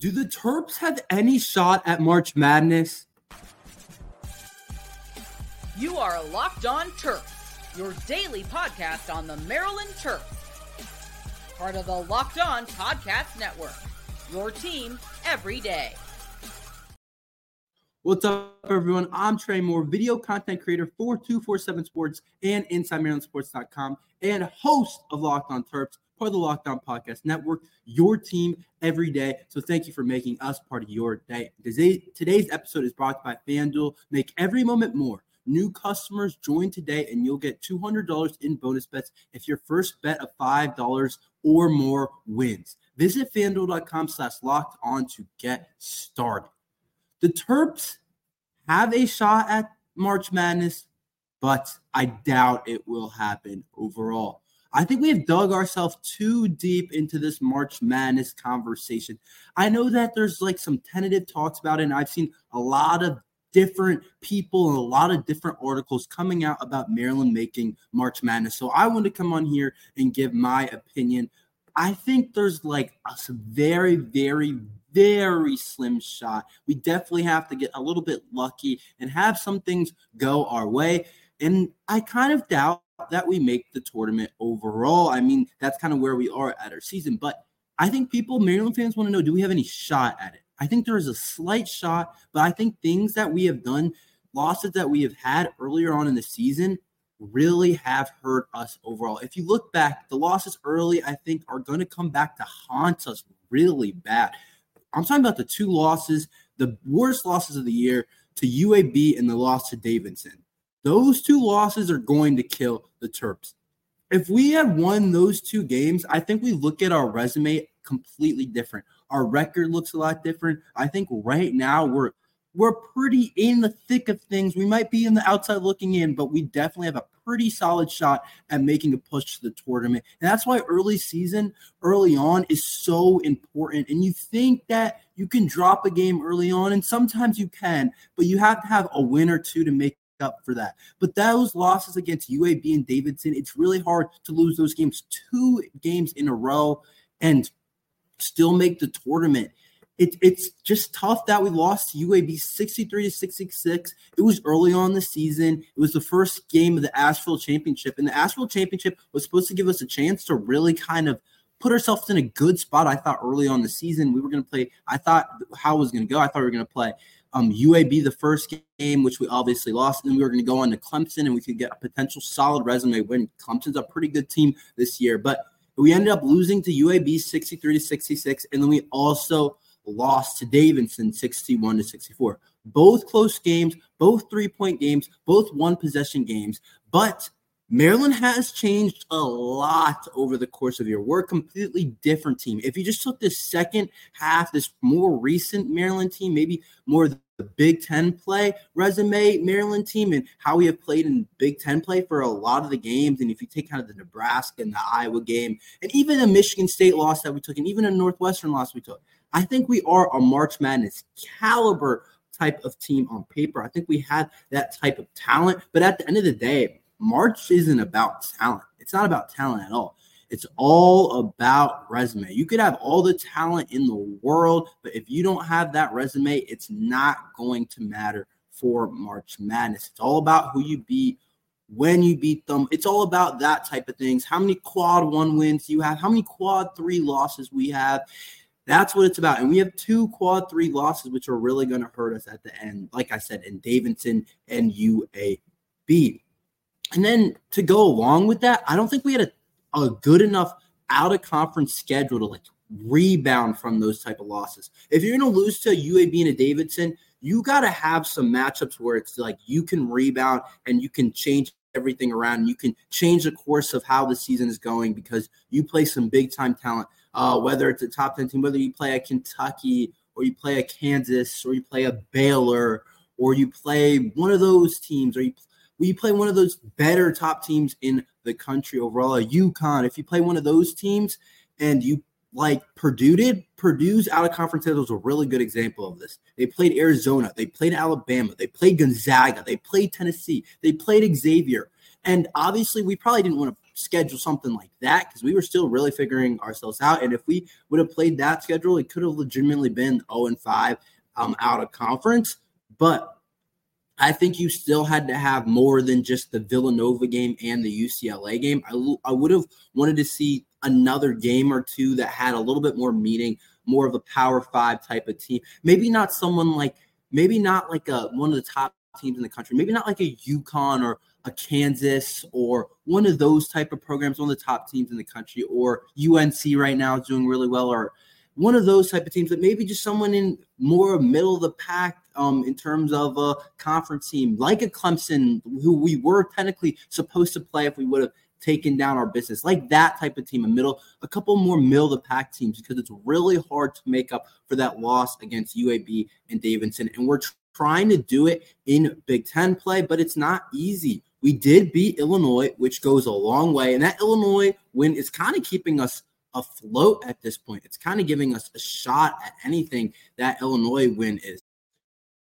Do the Terps have any shot at March Madness? You are Locked On Terps, your daily podcast on the Maryland Terps. Part of the Locked On Podcast Network. Your team every day. What's up, everyone? I'm Tre Moore, video content creator for 247 Sports and InsideMarylandSports.com, and host of Locked On Terps part of the Locked On Podcast Network, your team every day. So thank you for making us part of your day. Today's episode is brought by FanDuel. Make every moment more. New customers join today and you'll get $200 in bonus bets if your first bet of $5 or more wins. Visit fanduel.com slash locked on to get started. The Terps have a shot at March Madness, but I doubt it will happen overall. I think we have dug ourselves too deep into this March Madness conversation. I know that there's like some tentative talks about it, and I've seen a lot of different people and a lot of different articles coming out about Maryland making March Madness. So I want to come on here and give my opinion. I think there's like a very, very, very slim shot. We definitely have to get a little bit lucky and have some things go our way. And I kind of doubt that we make the tournament overall. I mean, that's kind of where we are at our season. But I think people, Maryland fans, want to know do we have any shot at it? I think there is a slight shot, but I think things that we have done, losses that we have had earlier on in the season, really have hurt us overall. If you look back, the losses early, I think, are going to come back to haunt us really bad. I'm talking about the two losses, the worst losses of the year to UAB and the loss to Davidson. Those two losses are going to kill the Terps. If we had won those two games, I think we look at our resume completely different. Our record looks a lot different. I think right now we're we're pretty in the thick of things. We might be in the outside looking in, but we definitely have a pretty solid shot at making a push to the tournament. And that's why early season, early on, is so important. And you think that you can drop a game early on, and sometimes you can, but you have to have a win or two to make up for that. But those losses against UAB and Davidson, it's really hard to lose those games two games in a row and still make the tournament. It, it's just tough that we lost to UAB 63 to 66. It was early on the season. It was the first game of the Asheville Championship, and the Asheville Championship was supposed to give us a chance to really kind of put ourselves in a good spot. I thought early on the season we were going to play. I thought how it was going to go. I thought we were going to play um, UAB the first game, which we obviously lost. And then we were going to go on to Clemson and we could get a potential solid resume win. Clemson's a pretty good team this year, but we ended up losing to UAB 63 to 66. And then we also lost to Davidson 61 to 64. Both close games, both three point games, both one possession games. But Maryland has changed a lot over the course of the year. We're a completely different team. If you just took this second half, this more recent Maryland team, maybe more the Big Ten play resume Maryland team and how we have played in Big Ten play for a lot of the games. And if you take kind of the Nebraska and the Iowa game, and even the Michigan State loss that we took, and even a Northwestern loss we took, I think we are a March Madness caliber type of team on paper. I think we have that type of talent. But at the end of the day, March isn't about talent. It's not about talent at all. It's all about resume. You could have all the talent in the world, but if you don't have that resume, it's not going to matter for March Madness. It's all about who you beat, when you beat them. It's all about that type of things. How many quad one wins you have? How many quad three losses we have? That's what it's about. And we have two quad three losses, which are really going to hurt us at the end. Like I said, in Davidson and UAB. And then to go along with that, I don't think we had a, a good enough out of conference schedule to like rebound from those type of losses. If you're going to lose to UAB and a Davidson, you got to have some matchups where it's like you can rebound and you can change everything around. You can change the course of how the season is going because you play some big time talent. Uh, whether it's a top 10 team, whether you play a Kentucky or you play a Kansas or you play a Baylor or you play one of those teams or you Will you play one of those better top teams in the country overall? A UConn, if you play one of those teams and you like Purdue did, Purdue's out of conference schedule is a really good example of this. They played Arizona, they played Alabama, they played Gonzaga, they played Tennessee, they played Xavier. And obviously, we probably didn't want to schedule something like that because we were still really figuring ourselves out. And if we would have played that schedule, it could have legitimately been 0 and 5 um, out of conference. But I think you still had to have more than just the Villanova game and the UCLA game. I, I would have wanted to see another game or two that had a little bit more meaning, more of a power five type of team. Maybe not someone like, maybe not like a one of the top teams in the country, maybe not like a UConn or a Kansas or one of those type of programs, one of the top teams in the country, or UNC right now is doing really well, or one of those type of teams that maybe just someone in more middle of the pack um, in terms of a conference team, like a Clemson, who we were technically supposed to play if we would have taken down our business, like that type of team, a middle, a couple more middle of the pack teams, because it's really hard to make up for that loss against UAB and Davidson. And we're trying to do it in Big Ten play, but it's not easy. We did beat Illinois, which goes a long way. And that Illinois win is kind of keeping us afloat at this point. It's kind of giving us a shot at anything that Illinois win is.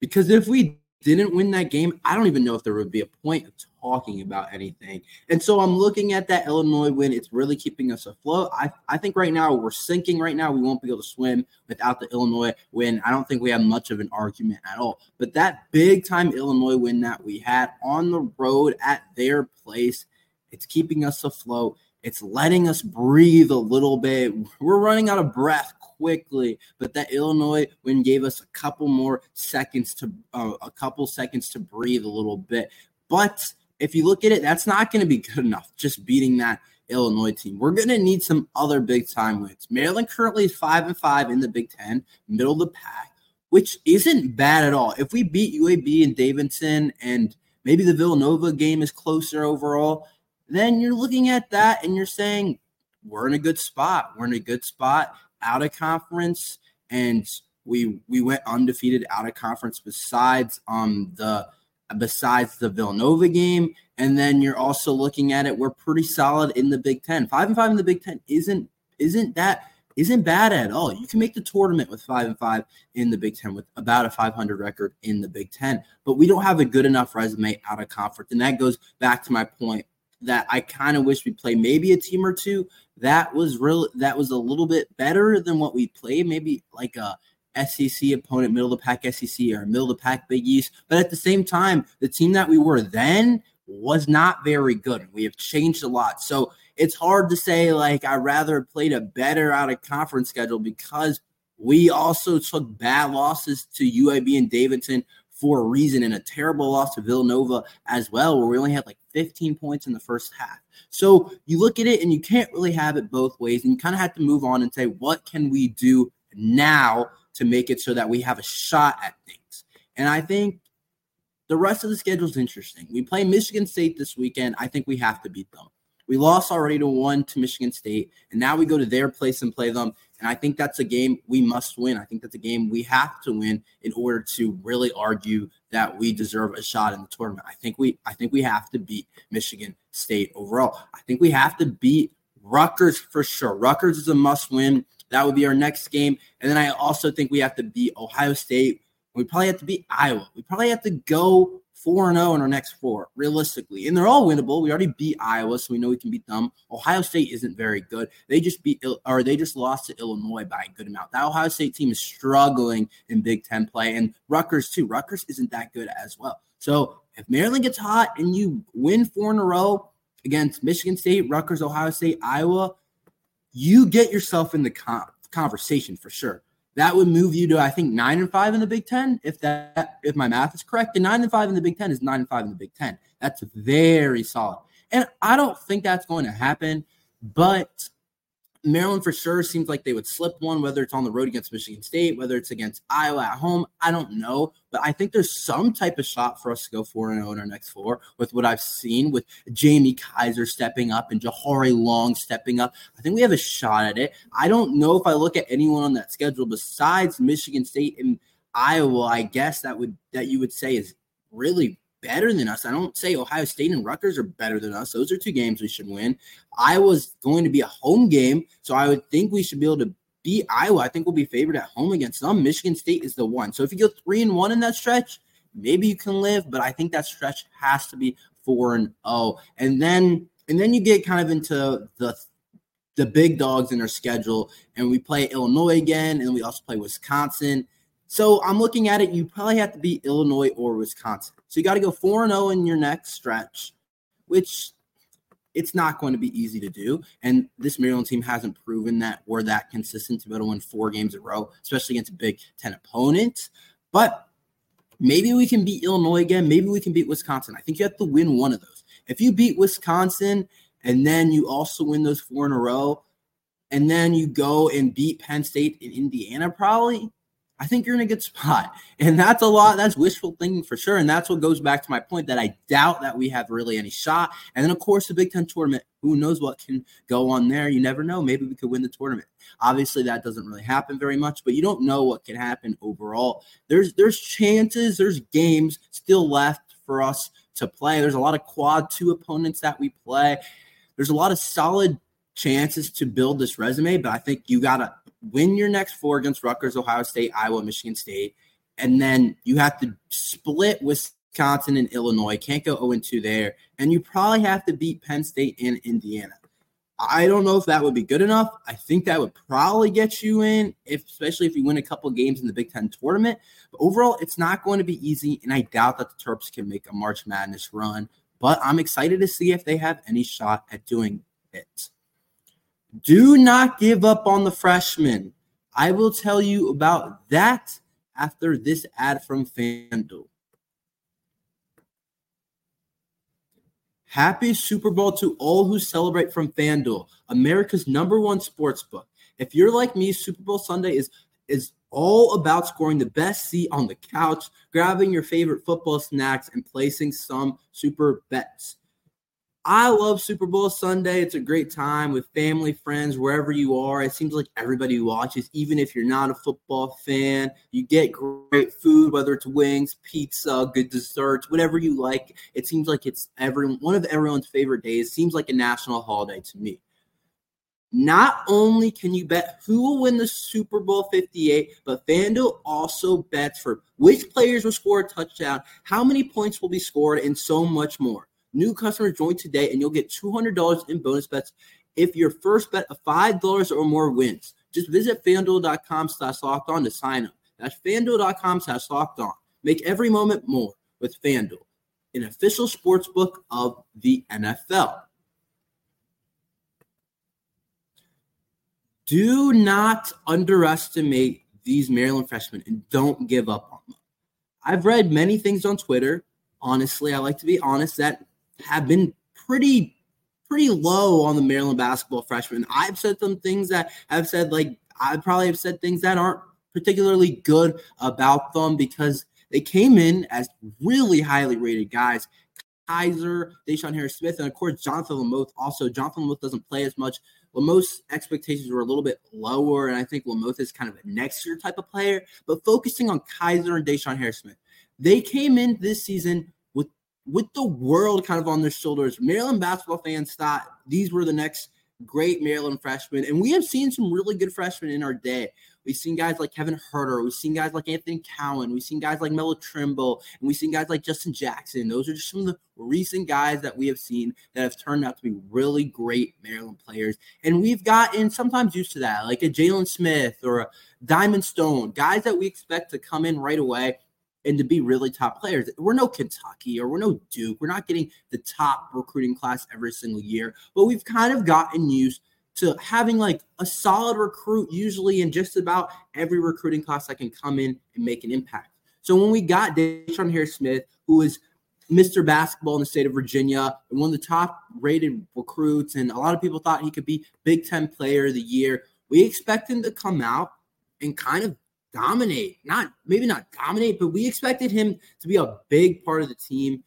Because if we didn't win that game, I don't even know if there would be a point of talking about anything. And so I'm looking at that Illinois win. It's really keeping us afloat. I, I think right now we're sinking right now. We won't be able to swim without the Illinois win. I don't think we have much of an argument at all. But that big time Illinois win that we had on the road at their place, it's keeping us afloat. It's letting us breathe a little bit. We're running out of breath quickly, but that Illinois win gave us a couple more seconds to uh, a couple seconds to breathe a little bit. But if you look at it, that's not going to be good enough. Just beating that Illinois team, we're going to need some other big time wins. Maryland currently is five and five in the Big Ten, middle of the pack, which isn't bad at all. If we beat UAB and Davidson, and maybe the Villanova game is closer overall then you're looking at that and you're saying, we're in a good spot. We're in a good spot out of conference. And we we went undefeated out of conference besides um the besides the Villanova game. And then you're also looking at it, we're pretty solid in the Big Ten. Five and five in the Big Ten isn't isn't that isn't bad at all. You can make the tournament with five and five in the Big Ten with about a 500 record in the Big Ten, but we don't have a good enough resume out of conference. And that goes back to my point that I kind of wish we play maybe a team or two that was real that was a little bit better than what we played maybe like a SEC opponent middle of the pack SEC or middle of the pack Big East. But at the same time the team that we were then was not very good. We have changed a lot. So it's hard to say like I rather played a better out of conference schedule because we also took bad losses to UAB and Davidson for a reason and a terrible loss to Villanova as well, where we only had like 15 points in the first half. So you look at it and you can't really have it both ways. And you kind of have to move on and say, what can we do now to make it so that we have a shot at things? And I think the rest of the schedule is interesting. We play Michigan State this weekend. I think we have to beat them. We lost already to one to Michigan State, and now we go to their place and play them. And I think that's a game we must win. I think that's a game we have to win in order to really argue that we deserve a shot in the tournament. I think we I think we have to beat Michigan State overall. I think we have to beat Rutgers for sure. Rutgers is a must win. That would be our next game. And then I also think we have to beat Ohio State. We probably have to beat Iowa. We probably have to go 4 0 in our next four, realistically. And they're all winnable. We already beat Iowa, so we know we can beat them. Ohio State isn't very good. They just beat, or they just lost to Illinois by a good amount. That Ohio State team is struggling in Big Ten play, and Rutgers, too. Rutgers isn't that good as well. So if Maryland gets hot and you win four in a row against Michigan State, Rutgers, Ohio State, Iowa, you get yourself in the conversation for sure that would move you to I think nine and five in the Big Ten. If that if my math is correct, and nine and five in the Big Ten is nine and five in the Big Ten. That's very solid. And I don't think that's going to happen, but Maryland for sure seems like they would slip one, whether it's on the road against Michigan State, whether it's against Iowa at home. I don't know, but I think there's some type of shot for us to go 4 0 in our next four with what I've seen with Jamie Kaiser stepping up and Jahari Long stepping up. I think we have a shot at it. I don't know if I look at anyone on that schedule besides Michigan State and Iowa, I guess that would that you would say is really better than us. I don't say Ohio State and Rutgers are better than us. Those are two games we should win. Iowa's going to be a home game, so I would think we should be able to beat Iowa. I think we'll be favored at home against them. Michigan State is the one. So if you go three and one in that stretch, maybe you can live, but I think that stretch has to be four and oh. And then And then you get kind of into the the big dogs in our schedule, and we play Illinois again, and we also play Wisconsin. So I'm looking at it. You probably have to beat Illinois or Wisconsin. So you got to go four and zero in your next stretch, which it's not going to be easy to do. And this Maryland team hasn't proven that we're that consistent to be able to win four games in a row, especially against a Big Ten opponent. But maybe we can beat Illinois again. Maybe we can beat Wisconsin. I think you have to win one of those. If you beat Wisconsin and then you also win those four in a row, and then you go and beat Penn State in Indiana, probably I think you're in a good spot. And that's a lot. That's wishful thinking for sure. And that's what goes back to my point that I doubt that we have really any shot. And then, of course, the Big Ten tournament. Who knows what can go on there? You never know. Maybe we could win the tournament. Obviously, that doesn't really happen very much, but you don't know what can happen overall. There's there's chances, there's games still left for us to play. There's a lot of quad two opponents that we play. There's a lot of solid chances to build this resume, but I think you gotta win your next four against Rutgers, Ohio State, Iowa, Michigan State, and then you have to split Wisconsin and Illinois. Can't go 0 2 there. And you probably have to beat Penn State and Indiana. I don't know if that would be good enough. I think that would probably get you in, if, especially if you win a couple games in the Big Ten tournament. But overall, it's not going to be easy, and I doubt that the Terps can make a March Madness run. But I'm excited to see if they have any shot at doing it. Do not give up on the freshmen. I will tell you about that after this ad from FanDuel. Happy Super Bowl to all who celebrate from FanDuel, America's number one sports book. If you're like me, Super Bowl Sunday is is all about scoring the best seat on the couch, grabbing your favorite football snacks, and placing some super bets. I love Super Bowl Sunday. It's a great time with family, friends, wherever you are. It seems like everybody watches, even if you're not a football fan. You get great food, whether it's wings, pizza, good desserts, whatever you like. It seems like it's every one of everyone's favorite days. It seems like a national holiday to me. Not only can you bet who will win the Super Bowl 58, but FanDuel also bets for which players will score a touchdown, how many points will be scored, and so much more. New customers join today and you'll get $200 in bonus bets if your first bet of $5 or more wins. Just visit fanduel.com slash locked on to sign up. That's fanduel.com slash locked on. Make every moment more with FanDuel, an official sports book of the NFL. Do not underestimate these Maryland freshmen and don't give up on them. I've read many things on Twitter. Honestly, I like to be honest that have been pretty pretty low on the Maryland basketball freshmen. I've said some things that I've said like I probably have said things that aren't particularly good about them because they came in as really highly rated guys. Kaiser, DeShawn Harris Smith, and of course Jahnathan Lamothe. Also, Jahnathan Lamothe doesn't play as much. Lamothe's expectations were a little bit lower, and I think Lamothe is kind of a next year type of player. But focusing on Kaiser and DeShawn Harris Smith, they came in this season with the world kind of on their shoulders, Maryland basketball fans thought these were the next great Maryland freshmen. And we have seen some really good freshmen in our day. We've seen guys like Kevin Huerter. We've seen guys like Anthony Cowan. We've seen guys like Melo Trimble. And we've seen guys like Justin Jackson. Those are just some of the recent guys that we have seen that have turned out to be really great Maryland players. And we've gotten sometimes used to that, like a Jalen Smith or a Diamond Stone, guys that we expect to come in right away and to be really top players. We're no Kentucky or we're no Duke. We're not getting the top recruiting class every single year, but we've kind of gotten used to having like a solid recruit usually in just about every recruiting class that can come in and make an impact. So when we got DeShawn Harris Smith, who is Mr. Basketball in the state of Virginia and one of the top rated recruits, and a lot of people thought he could be Big Ten Player of the Year. We expect him to come out and kind of dominate. Not maybe not dominate, but we expected him to be a big part of the team.